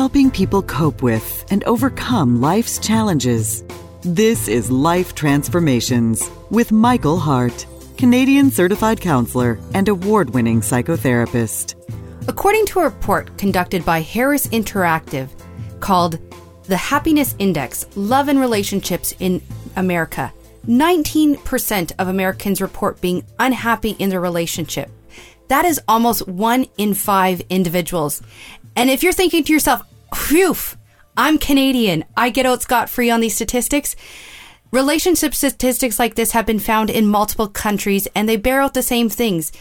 helping people cope with and overcome life's challenges. This is Life Transformations with Michael Hart, Canadian certified counselor and award winning psychotherapist. According to a report conducted by Harris Interactive called The Happiness Index Love and Relationships in America, 19% of Americans report being unhappy in their relationship. That is almost one in five individuals. And if you're thinking to yourself, phew, I'm Canadian, I get out scot free on these statistics. Relationship statistics like this have been found in multiple countries and they bear out the same things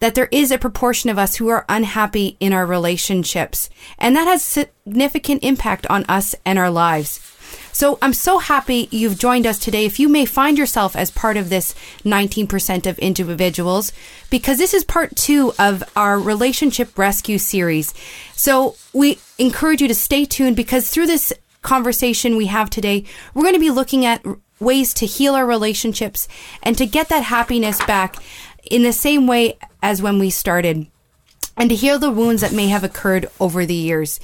that there is a proportion of us who are unhappy in our relationships. And that has significant impact on us and our lives. So I'm so happy you've joined us today. If you may find yourself as part of this 19% of individuals, because this is part two of our relationship rescue series. So we encourage you to stay tuned because through this conversation we have today, we're going to be looking at ways to heal our relationships and to get that happiness back in the same way as when we started and to heal the wounds that may have occurred over the years.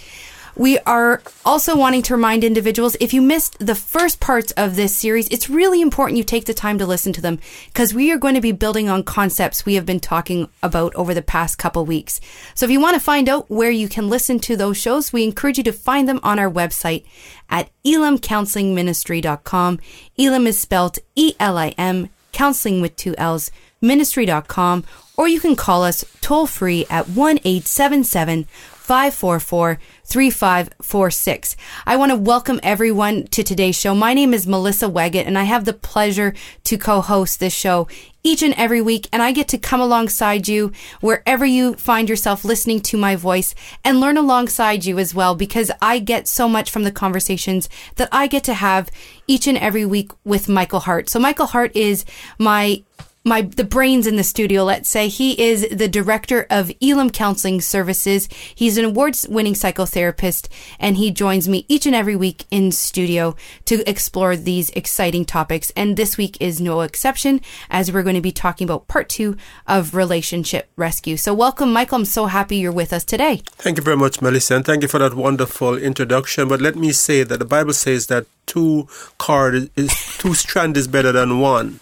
We are also wanting to remind individuals if you missed the first parts of this series, it's really important you take the time to listen to them because we are going to be building on concepts we have been talking about over the past couple weeks. So if you want to find out where you can listen to those shows, we encourage you to find them on our website at elimcounselingministry.com. Elim is spelled E-L-I-M, counseling with two L's, ministry.com, or you can call us toll free at 1 877 544 3546. I want to welcome everyone to today's show. My name is Melissa Weggett, and I have the pleasure to co host this show each and every week. And I get to come alongside you wherever you find yourself listening to my voice and learn alongside you as well, because I get so much from the conversations that I get to have each and every week with Michael Hart. So, Michael Hart is my my the brains in the studio let's say he is the director of Elim counseling services. He's an awards-winning psychotherapist and he joins me each and every week in studio to explore these exciting topics. And this week is no exception as we're going to be talking about part two of relationship rescue. So welcome michael. I'm so happy you're with us today. Thank you very much melissa and thank you for that wonderful introduction. But let me say that the bible says that two cord is two strand is better than one.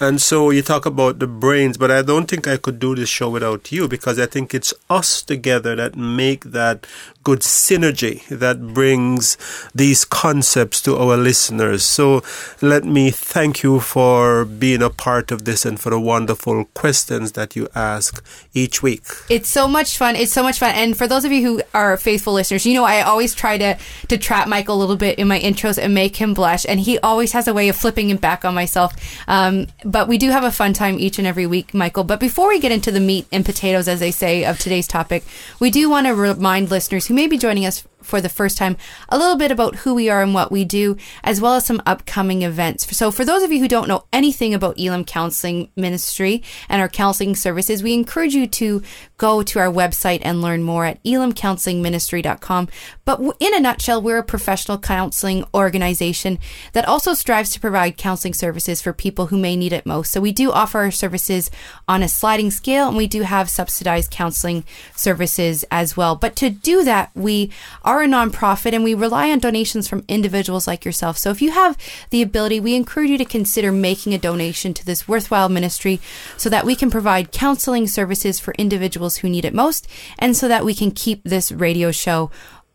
And so you talk about the brains but i don't think i could do this show without you because i think it's us together that make that good synergy that brings these concepts to our listeners. So let me thank you for being a part of this and for the wonderful questions that you ask each week. It's so much fun. It's so much fun. And for those of you who are faithful listeners, you know I always try to to trap Michael a little bit in my intros and make him blush, and he always has a way of flipping it back on myself. Um, but we do have a fun time each and every week, Michael. But before we get into the meat and potatoes, as they say, of today's topic, we do want to remind listeners who may be joining us for the first time a little bit about who we are and what we do, as well as some upcoming events. So, for those of you who don't know anything about Elim Counseling Ministry and our counseling services, we encourage you to go to our website and learn more at elimcounselingministry.com. But in a nutshell, we're a professional counseling organization that also strives to provide counseling services for people who may need it most. So, we do offer our services on a sliding scale, and we do have subsidized counseling services as well. But to do that, we are a nonprofit and we rely on donations from individuals like yourself. So if you have the ability, we encourage you to consider making a donation to this worthwhile ministry so that we can provide counseling services for individuals who need it most and so that we can keep this radio show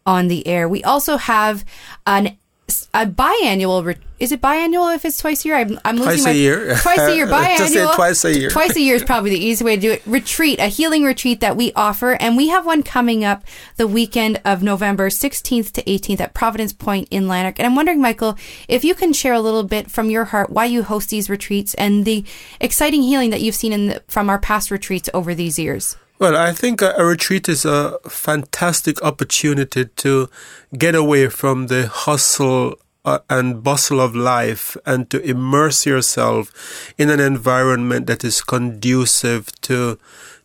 on the air. We also have an a biannual. Re- is it biannual if it's twice a year? I'm, I'm twice my, a year. Twice a year. Biannual. Just say twice a year. Twice a year is probably the easy way to do it. Retreat, a healing retreat that we offer, and we have one coming up the weekend of November 16th to 18th at Providence Point in Lanark. And I'm wondering, Michael, if you can share a little bit from your heart why you host these retreats and the exciting healing that you've seen in the, from our past retreats over these years. Well, I think a, a, retreat is a fantastic opportunity to get away from the hustle uh, and bustle of life and to immerse yourself in an environment that is conducive to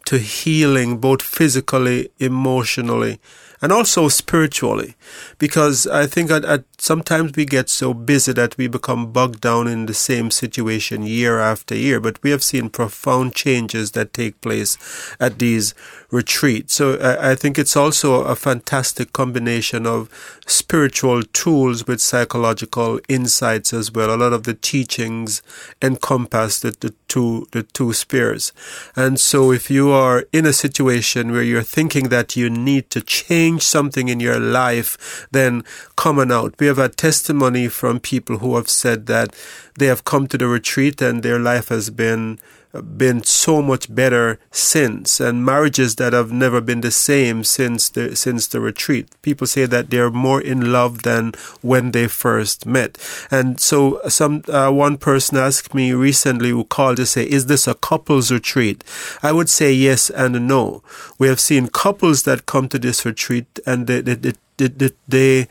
to healing both physically, emotionally, and also spiritually, because I think at, at sometimes we get so busy that we become bogged down in the same situation year after year. But we have seen profound changes that take place at these retreats. So I, I think it's also a fantastic combination of spiritual tools with psychological insights as well. A lot of the teachings encompass the, the two the two spheres. And so if you are in a situation where you're thinking that you need to change something in your life, then come on out. We have had testimony from people who have said that they have come to the retreat and their life has been been so much better since, and marriages that have never been the same since the since the retreat. People say that they're more in love than when they first met. And so, some uh, one person asked me recently who called to say, "Is this a couples retreat?" I would say yes and no. We have seen couples that come to this retreat, and they they, they, they, they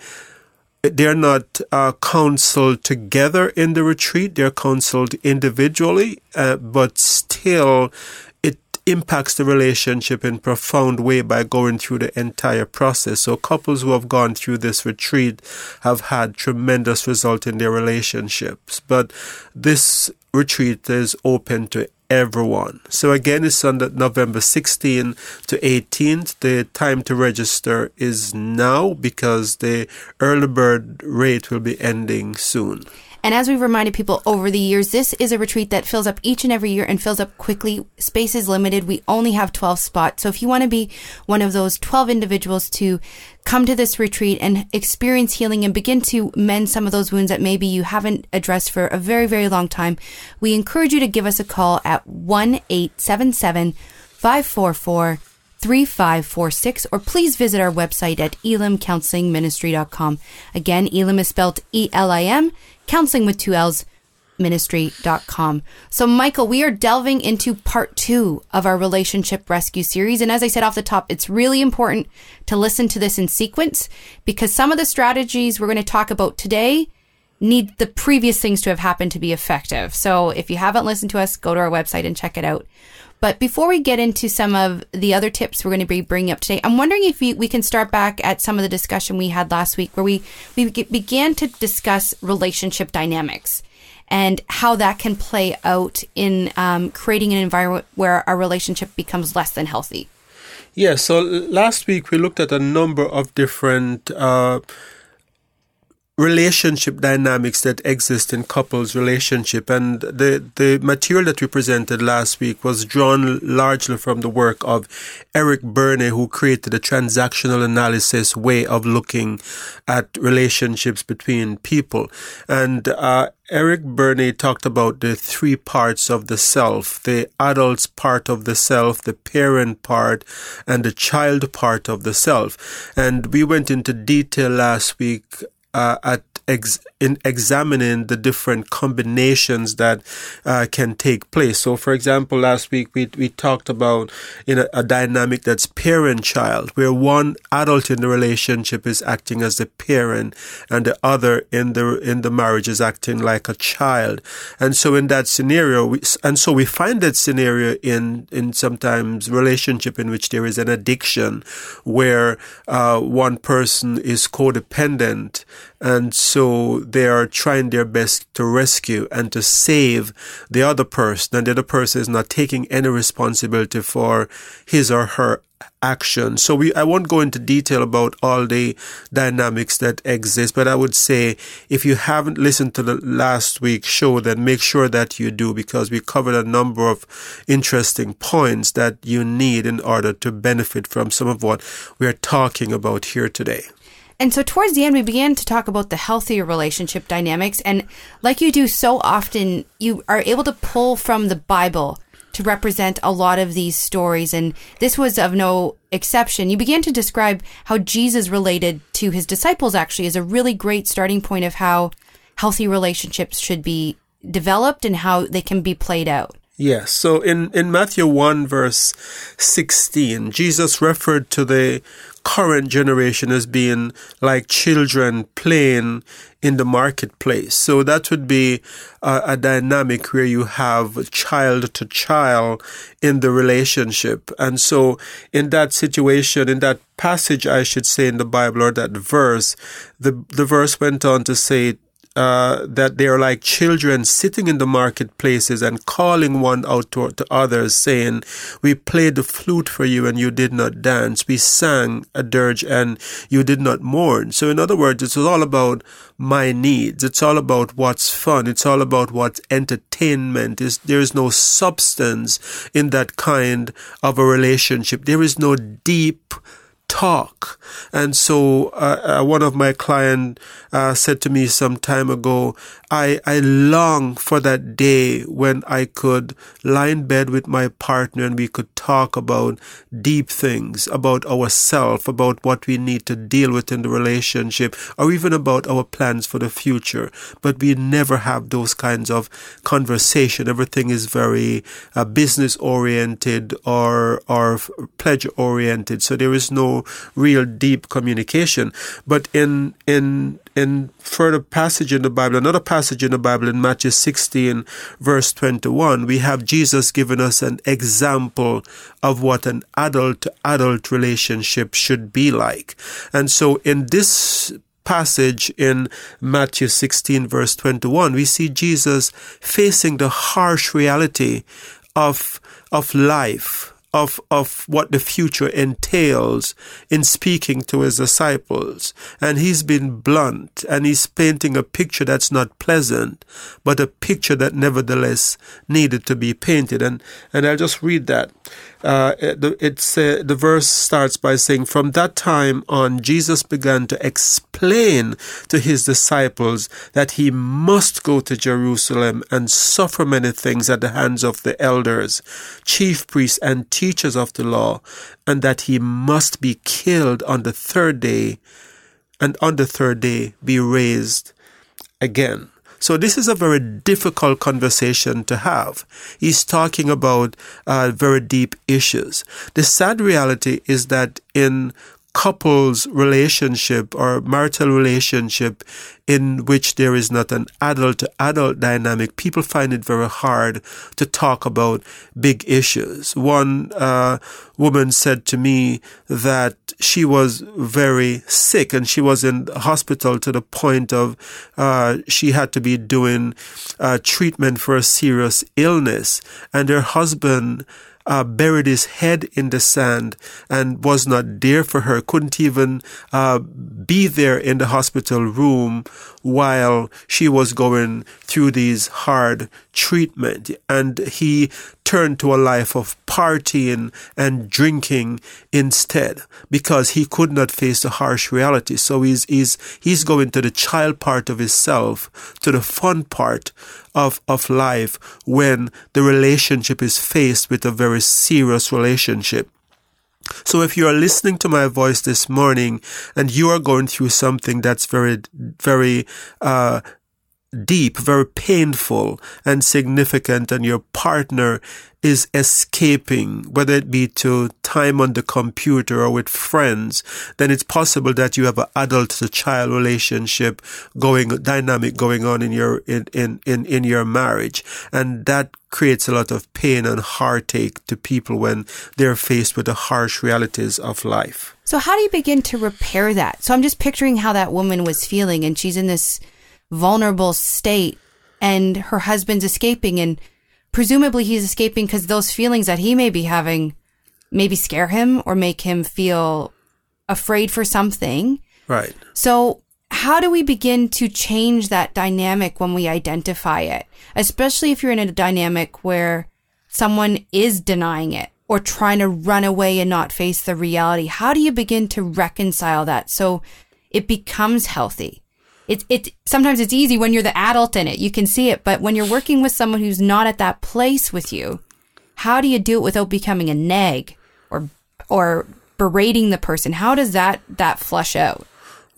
they're not uh, counseled together in the retreat. They're counseled individually, uh, but still it impacts the relationship in profound way by going through the entire process. So couples who have gone through this retreat have had tremendous result in their relationships. But this retreat is open to everyone. So again, it's on November 16 to 18th. The time to register is now because the early bird rate will be ending soon. And as we've reminded people over the years, this is a retreat that fills up each and every year and fills up quickly. Space is limited. We only have 12 spots. So if you want to be one of those 12 individuals to come to this retreat and experience healing and begin to mend some of those wounds that maybe you haven't addressed for a very, very long time, we encourage you to give us a call at 1 877 544 3546 or please visit our website at elimcounselingministry.com. Again, Elim is spelled E L I M counseling with two L's ministry.com. So, Michael, we are delving into part two of our relationship rescue series. And as I said off the top, it's really important to listen to this in sequence because some of the strategies we're going to talk about today need the previous things to have happened to be effective. So, if you haven't listened to us, go to our website and check it out. But before we get into some of the other tips we're going to be bringing up today, I'm wondering if we, we can start back at some of the discussion we had last week where we, we began to discuss relationship dynamics and how that can play out in um, creating an environment where our relationship becomes less than healthy. Yeah, so last week we looked at a number of different. Uh, relationship dynamics that exist in couples relationship and the the material that we presented last week was drawn largely from the work of Eric Berne who created a transactional analysis way of looking at relationships between people and uh, Eric Berne talked about the three parts of the self the adult's part of the self, the parent part, and the child part of the self. And we went into detail last week uh, at ex- in examining the different combinations that uh, can take place. So, for example, last week we we talked about in a, dynamic that's parent-child, where one adult in the relationship is acting as the parent, and the other in the in the marriage is acting like a child. And so, in that scenario, we, and so we find that scenario in in sometimes relationship in which there is an addiction, where uh, one person is codependent and so they are trying their best to rescue and to save the other person, and the other person is not taking any responsibility for his or her action. So we, I won't go into detail about all the dynamics that exist, but I would say if you haven't listened to the last week's show, then make sure that you do because we covered a number of interesting points that you need in order to benefit from some of what we're talking about here today. And so towards the end, we began to talk about the healthier relationship dynamics. And like you do so often, you are able to pull from the Bible to represent a lot of these stories. And this was of no exception. You began to describe how Jesus related to his disciples actually is a really great starting point of how healthy relationships should be developed and how they can be played out. Yes. So in, in Matthew 1, verse 16, Jesus referred to the current generation as being like children playing in the marketplace. So that would be a, a, dynamic where you have child to child in the relationship. And so in that situation, in that passage, I should say in the Bible or that verse, the, the verse went on to say, uh, that they are like children sitting in the marketplaces and calling one out to, to, others, saying, We played the flute for you and you did not dance. We sang a dirge and you did not mourn. So, in other words, it's all about my needs. It's all about what's fun. It's all about what's entertainment. Is there is no substance in that kind of a relationship. There is no deep talk. And so uh, uh, one of my client uh, said to me some time ago, I, I long for that day when I could lie in bed with my partner and we could talk about deep things, about ourselves, about what we need to deal with in the relationship, or even about our plans for the future. But we never have those kinds of conversation. Everything is very uh, business oriented or, or pleasure oriented. So there is no real deep communication. But in, in, in further passage in the Bible, another passage in the Bible in Matthew 16 verse 21, we have Jesus giving us an example of what an adult to adult relationship should be like. And so in this passage in Matthew 16 verse 21, we see Jesus facing the harsh reality of, of life of, of what the future entails in speaking to his disciples. And he's been blunt and he's painting a picture that's not pleasant, but a picture that nevertheless needed to be painted. And, and I'll just read that. Uh, it's, uh, the verse starts by saying, From that time on, Jesus began to explain to his disciples that he must go to Jerusalem and suffer many things at the hands of the elders, chief priests, and teachers of the law, and that he must be killed on the third day, and on the third day be raised again. So this is a very difficult conversation to have. He's talking about uh, very deep issues. The sad reality is that in couples relationship or marital relationship in which there is not an adult to adult dynamic, people find it very hard to talk about big issues. One uh, woman said to me that she was very sick and she was in hospital to the point of uh, she had to be doing uh, treatment for a serious illness, and her husband uh, buried his head in the sand and was not there for her, couldn't even uh, be there in the hospital room while she was going through these hard treatment. And he turned to a life of partying and drinking instead because he could not face the harsh reality. So he's, he's, he's going to the child part of himself, to the fun part of, of life when the relationship is faced with a very serious relationship. So if you are listening to my voice this morning and you are going through something that's very, very, uh, deep, very painful and significant and your partner is escaping, whether it be to time on the computer or with friends, then it's possible that you have an adult to child relationship going, dynamic going on in your, in, in, in, in your marriage. And that creates a lot of pain and heartache to people when they're faced with the harsh realities of life. So how do you begin to repair that? So I'm just picturing how that woman was feeling and she's in this vulnerable state and her husband's escaping and presumably he's escaping because those feelings that he may be having maybe scare him or make him feel afraid for something. Right. So how do we begin to change that dynamic when we identify it? Especially if you're in a dynamic where someone is denying it or trying to run away and not face the reality. How do you begin to reconcile that so it becomes healthy? It, it, sometimes it's easy when you're the adult in it. You can see it. But when you're working with someone who's not at that place with you, how do you do it without becoming a nag or, or berating the person? How does that, that flush out?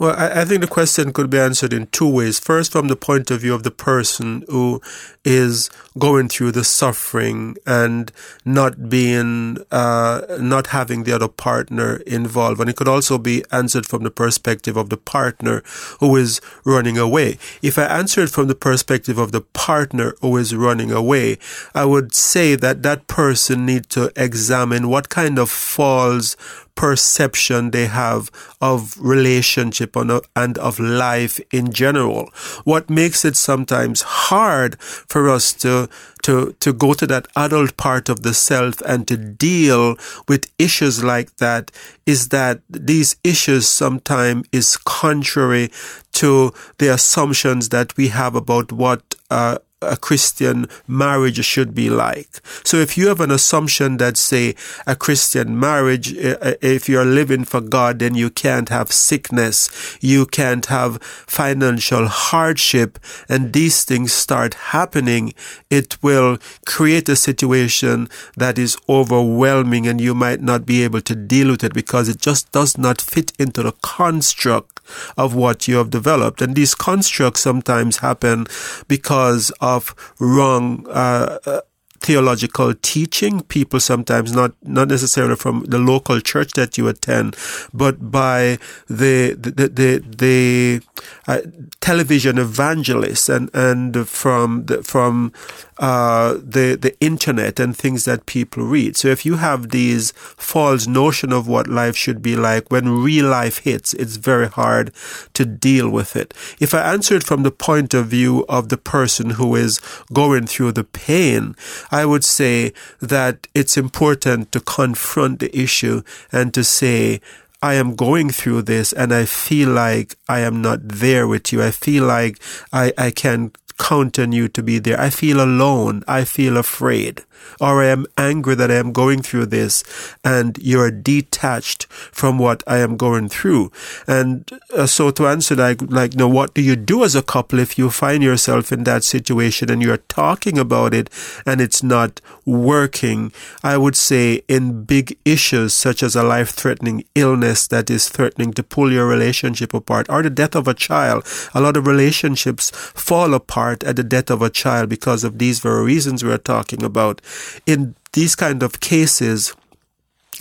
Well, I, I, think the question could be answered in two ways. First, from the point of view of the person who is going through the suffering and not being, uh, not having the other partner involved. And it could also be answered from the perspective of the partner who is running away. If I answer it from the perspective of the partner who is running away, I would say that that person need to examine what kind of false perception they have of relationship and of life in general. What makes it sometimes hard for us to to, to go to that adult part of the self and to deal with issues like that is that these issues sometimes is contrary to the assumptions that we have about what uh, a Christian marriage should be like. So if you have an assumption that say a Christian marriage, if you're living for God, then you can't have sickness, you can't have financial hardship, and these things start happening, it will create a situation that is overwhelming and you might not be able to deal with it because it just does not fit into the construct of what you have developed. And these constructs sometimes happen because of wrong uh, uh theological teaching. People sometimes not not necessarily from the local church that you attend, but by the the the, the uh, television evangelists and and from the, from uh, the the internet and things that people read. So if you have these false notion of what life should be like, when real life hits, it's very hard to deal with it. If I answer it from the point of view of the person who is going through the pain, I would say that it's important to confront the issue and to say, I am going through this and I feel like I am not there with you. I feel like I, I can count on you to be there. I feel alone. I feel afraid or I am angry that I am going through this and you're detached from what I am going through. And uh, so to answer like, like, no, what do you do as a couple if you find yourself in that situation and you're talking about it and it's not working? I would say in big issues such as a life threatening illness that is threatening to pull your relationship apart or the death of a child. A lot of relationships fall apart at the death of a child because of these very reasons we're talking about in these kind of cases,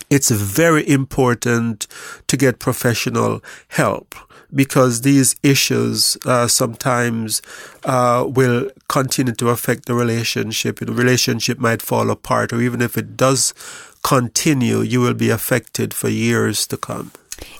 it's very important to get professional help because these issues uh, sometimes uh, will continue to affect the relationship. The relationship might fall apart, or even if it does continue, you will be affected for years to come.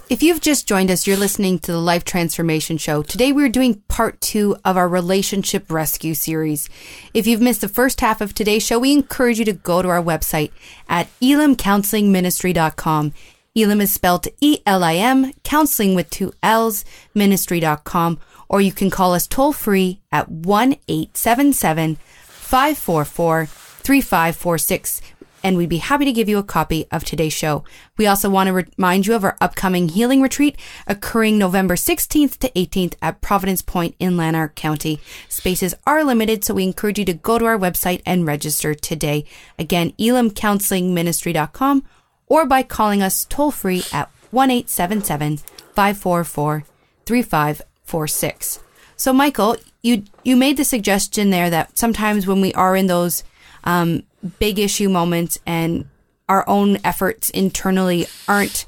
If you've just joined us, you're listening to the Life Transformation Show. Today we're doing part two of our relationship rescue series. If you've missed the first half of today's show, we encourage you to go to our website at elimcounselingministry.com. Elim is spelled E-L-I-M, counseling with two L's, ministry.com, or you can call us toll free at 1-877 544 3546 and we'd be happy to give you a copy of today's show. We also want to remind you of our upcoming healing retreat occurring November 16th to 18th at Providence Point in Lanark County. Spaces are limited, so we encourage you to go to our website and register today. Again, elimcounselingministry.com or by calling us toll free at 1 544 3546. So, Michael, you, you made the suggestion there that sometimes when we are in those um, big issue moments and our own efforts internally aren't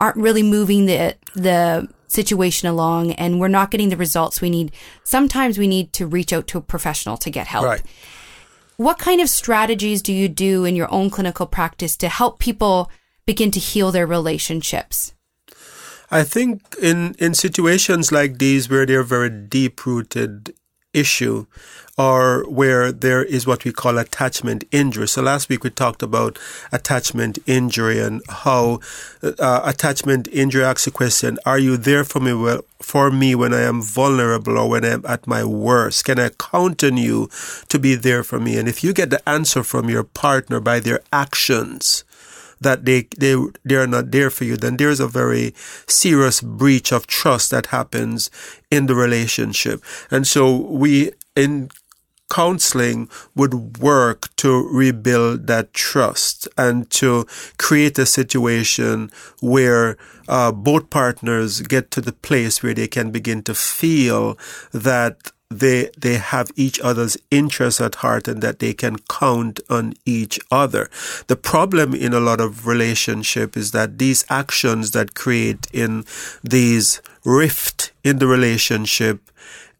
aren't really moving the the situation along and we're not getting the results we need. Sometimes we need to reach out to a professional to get help. Right. what kind of strategies do you do in your own clinical practice to help people begin to heal their relationships? I think in in situations like these where they're very deep rooted issue or where there is what we call attachment injury. So last week we talked about attachment injury and how uh, attachment injury asks a question, are you there for me well, for me when I am vulnerable or when I'm at my worst? Can I count on you to be there for me? And if you get the answer from your partner by their actions, that they, they, they are not there for you, then there's a very serious breach of trust that happens in the relationship. And so we, in counseling would work to rebuild that trust and to create a situation where uh, both partners get to the place where they can begin to feel that they they have each other's interests at heart and that they can count on each other. The problem in a lot of relationship is that these actions that create in these rift in the relationship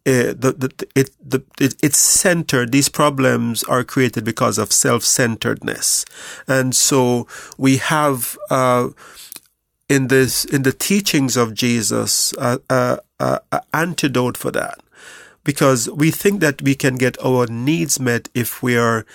uh, the, the, it, the, it, it's centered. These problems are created because of self-centeredness, and so we have uh, in this in the teachings of Jesus uh, uh, uh antidote for that because we think that we can get our needs met if we are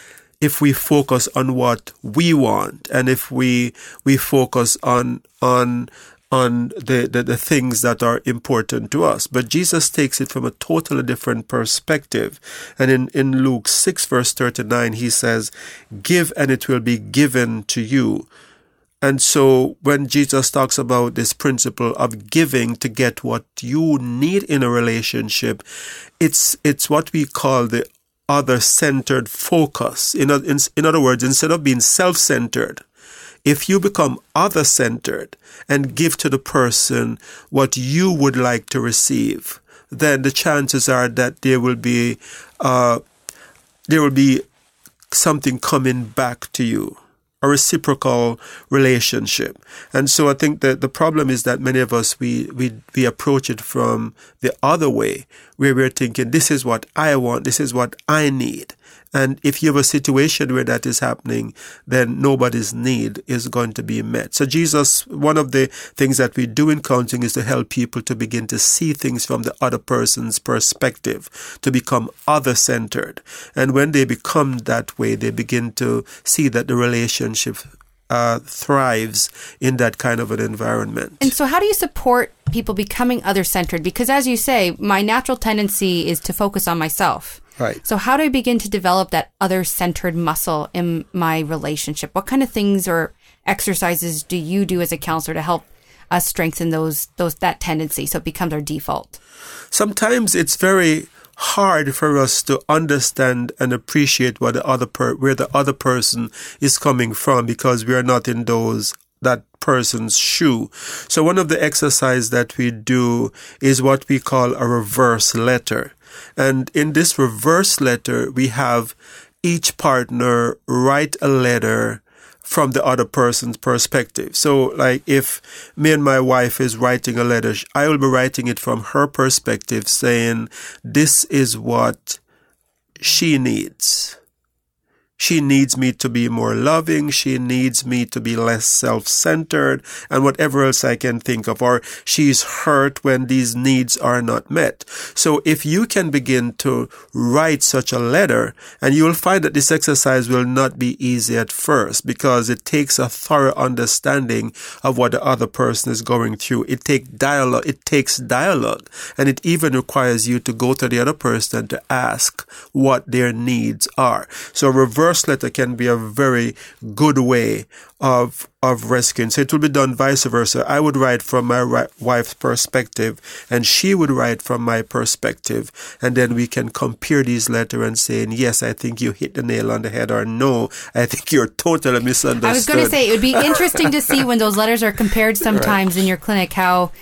if we focus on what we want and if we we focus on on on the, the, the, things that are important to us. But Jesus takes it from a totally different perspective. And in, in Luke 6 verse 39, he says, give and it will be given to you. And so when Jesus talks about this principle of giving to get what you need in a relationship, it's, it's what we call the other centered focus. In, in, in other words, instead of being self centered, if you become other centered and give to the person what you would like to receive, then the chances are that there will be, uh, there will be something coming back to you a reciprocal relationship. And so I think that the problem is that many of us, we, we, we approach it from the other way, where we're thinking, this is what I want, this is what I need. And if you have a situation where that is happening, then nobody's need is going to be met. So Jesus, one of the things that we do in counseling is to help people to begin to see things from the other person's perspective, to become other centered. And when they become that way, they begin to see that the relationship uh, thrives in that kind of an environment. And so, how do you support people becoming other centered? Because, as you say, my natural tendency is to focus on myself. Right. So, how do I begin to develop that other centered muscle in my relationship? What kind of things or exercises do you do as a counselor to help us strengthen those those that tendency so it becomes our default? Sometimes it's very hard for us to understand and appreciate what the other per- where the other person is coming from because we are not in those that person's shoe. So one of the exercises that we do is what we call a reverse letter. And in this reverse letter, we have each partner write a letter from the other person's perspective. So, like, if me and my wife is writing a letter, I will be writing it from her perspective, saying, This is what she needs. She needs me to be more loving. She needs me to be less self-centered and whatever else I can think of. Or she's hurt when these needs are not met. So if you can begin to write such a letter and you will find that this exercise will not be easy at first because it takes a thorough understanding of what the other person is going through. It takes dialogue. It takes dialogue and it even requires you to go to the other person to ask what their needs are. So reverse reverse letter can be a very good way of of rescuing. So it will be done vice versa. I would write from my wife's perspective, and she would write from my perspective, and then we can compare these letters and saying, "Yes, I think you hit the nail on the head," or "No, I think you're totally misunderstood." I was going to say it would be interesting to see when those letters are compared sometimes right. in your clinic how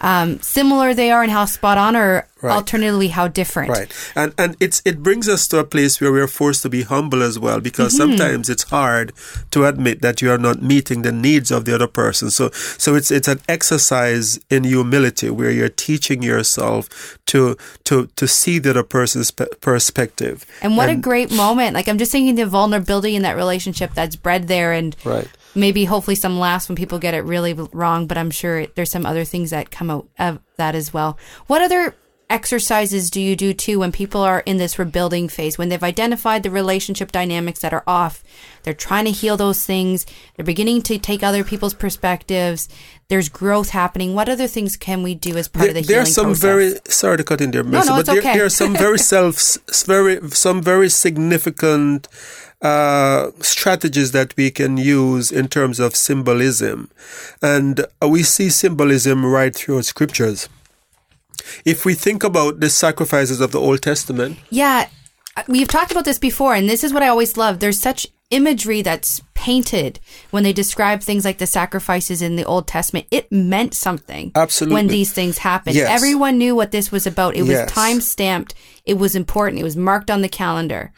um, similar they are and how spot on, or right. alternatively how different. Right, and and it's it brings us to a place where we're forced to be humble as well, because mm-hmm. sometimes it's hard to admit that you are not meeting the needs of the other person. So so it's it's an exercise in humility where you're teaching yourself to to to see the other person's pe- perspective. And what and, a great moment! Like I'm just thinking the vulnerability in that relationship that's bred there, and right maybe hopefully some laughs when people get it really wrong, but I'm sure there's some other things that come out of that as well. What other exercises do you do too when people are in this rebuilding phase when they've identified the relationship dynamics that are off they're trying to heal those things they're beginning to take other people's perspectives there's growth happening what other things can we do as part there, of the healing there are some process? very sorry to cut in there no, no, but there, okay. there are some very self very some very significant uh, strategies that we can use in terms of symbolism. And uh, we see symbolism right through scriptures. If we think about the sacrifices of the Old Testament. Yeah. we've talked about this before, and this is what I always love. There's such imagery that's painted when they describe things like the sacrifices in the Old Testament. It meant something. Absolutely. When these things happened. Yes. Everyone knew what this was about. It was Yes. time stamped. It was important. It was marked on the calendar.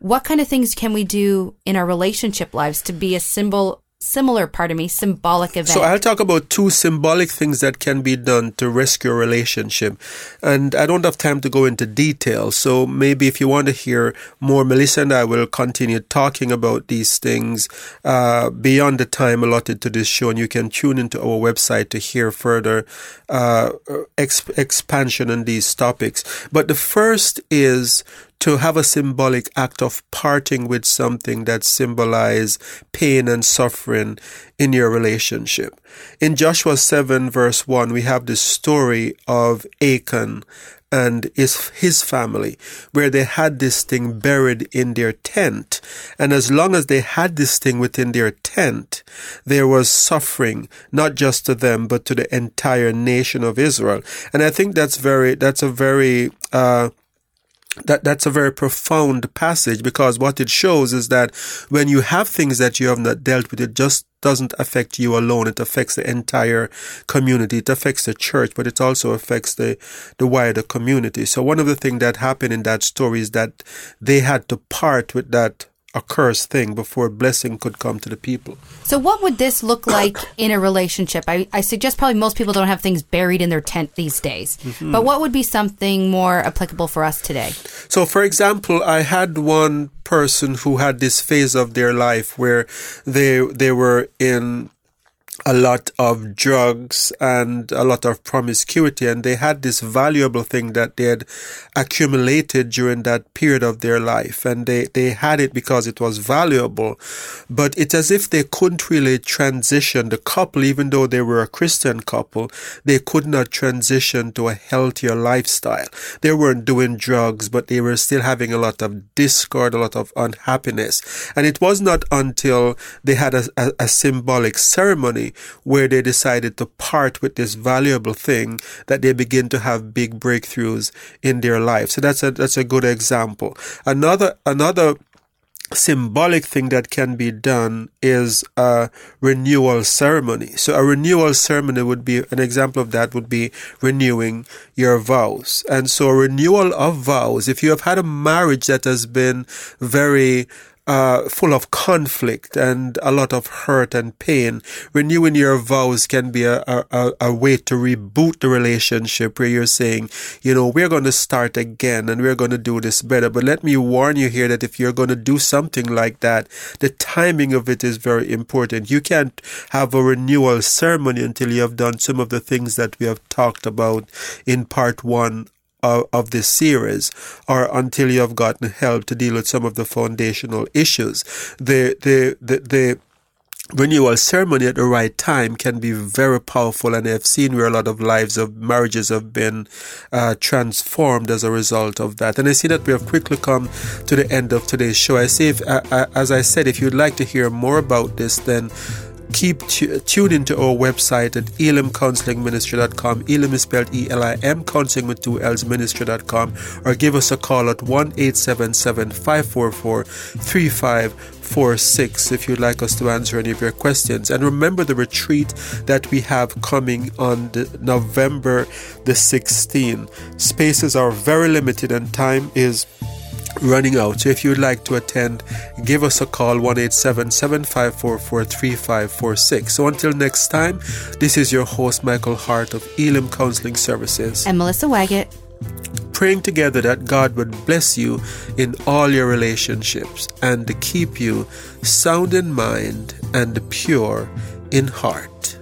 What kind of things can we do in our relationship lives to be a symbol, similar, pardon me, symbolic event? So I'll talk about two symbolic things that can be done to rescue a relationship. And I don't have time to go into detail. So maybe if you want to hear more, Melissa and I will continue talking about these things uh, beyond the time allotted to this show. And you can tune into our website to hear further uh, ex- expansion on these topics. But the first is to have a symbolic act of parting with something that symbolize pain and suffering in your relationship. In Joshua 7 verse 1, we have the story of Achan and his, his family, where they had this thing buried in their tent. And as long as they had this thing within their tent, there was suffering, not just to them, but to the entire nation of Israel. And I think that's very, that's a very, uh, that that's a very profound passage because what it shows is that when you have things that you have not dealt with, it just doesn't affect you alone. It affects the entire community. It affects the church, but it also affects the, the wider community. So one of the things that happened in that story is that they had to part with that accursed thing before blessing could come to the people. So, what would this look like in a relationship? I, I suggest probably most people don't have things buried in their tent these days. Mm-hmm. But what would be something more applicable for us today? So, for example, I had one person who had this phase of their life where they they were in a lot of drugs and a lot of promiscuity and they had this valuable thing that they had accumulated during that period of their life and they, they had it because it was valuable. But it's as if they couldn't really transition the couple even though they were a christian couple they could not transition to a healthier lifestyle. They weren't doing drugs but they were still having a lot of discord a lot of unhappiness. And it was not until they had a, a, a symbolic ceremony where they decided to part with this valuable thing that they begin to have big breakthroughs in their life. So that's a that's a good example. Another another symbolic thing that can be done is a renewal ceremony. So a renewal ceremony would be an example of that would be renewing your vows. And so renewal of vows, if you have had a marriage that has been very uh, full of conflict and a lot of hurt and pain. Renewing your vows can be a, a, a way to reboot the relationship where you're saying, you know, we're going to start again and we're going to do this better. But let me warn you here that if you're going to do something like that, the timing of it is very important. You can't have a renewal ceremony until you have done some of the things that we have talked about in part one of, this series or until you have gotten help to deal with some of the foundational issues. The, the, the, the, renewal ceremony at the right time can be very powerful and i've seen where a lot of lives of marriages have been uh, transformed as a result of that and i see that we have quickly come to the end of today's show i say if, uh, uh, as i said if you'd like to hear more about this then keep tu- tuned into our website at elimcounselingministry.com. Elim is spelled E-L-I-M, counseling with two L's ministry.com, or give us a call at 1-877-544-3546 if you'd like us to answer any of your questions. And remember the retreat that we have coming on November the 16th. Spaces are very limited and time is running out. So if you'd like to attend, give us a call 1-877-544-3546. So until next time, this is your host Michael Hart of Elim Counseling Services. And Melissa Waggett. Praying together that God would bless you in all your relationships and to keep you sound in mind and pure in heart.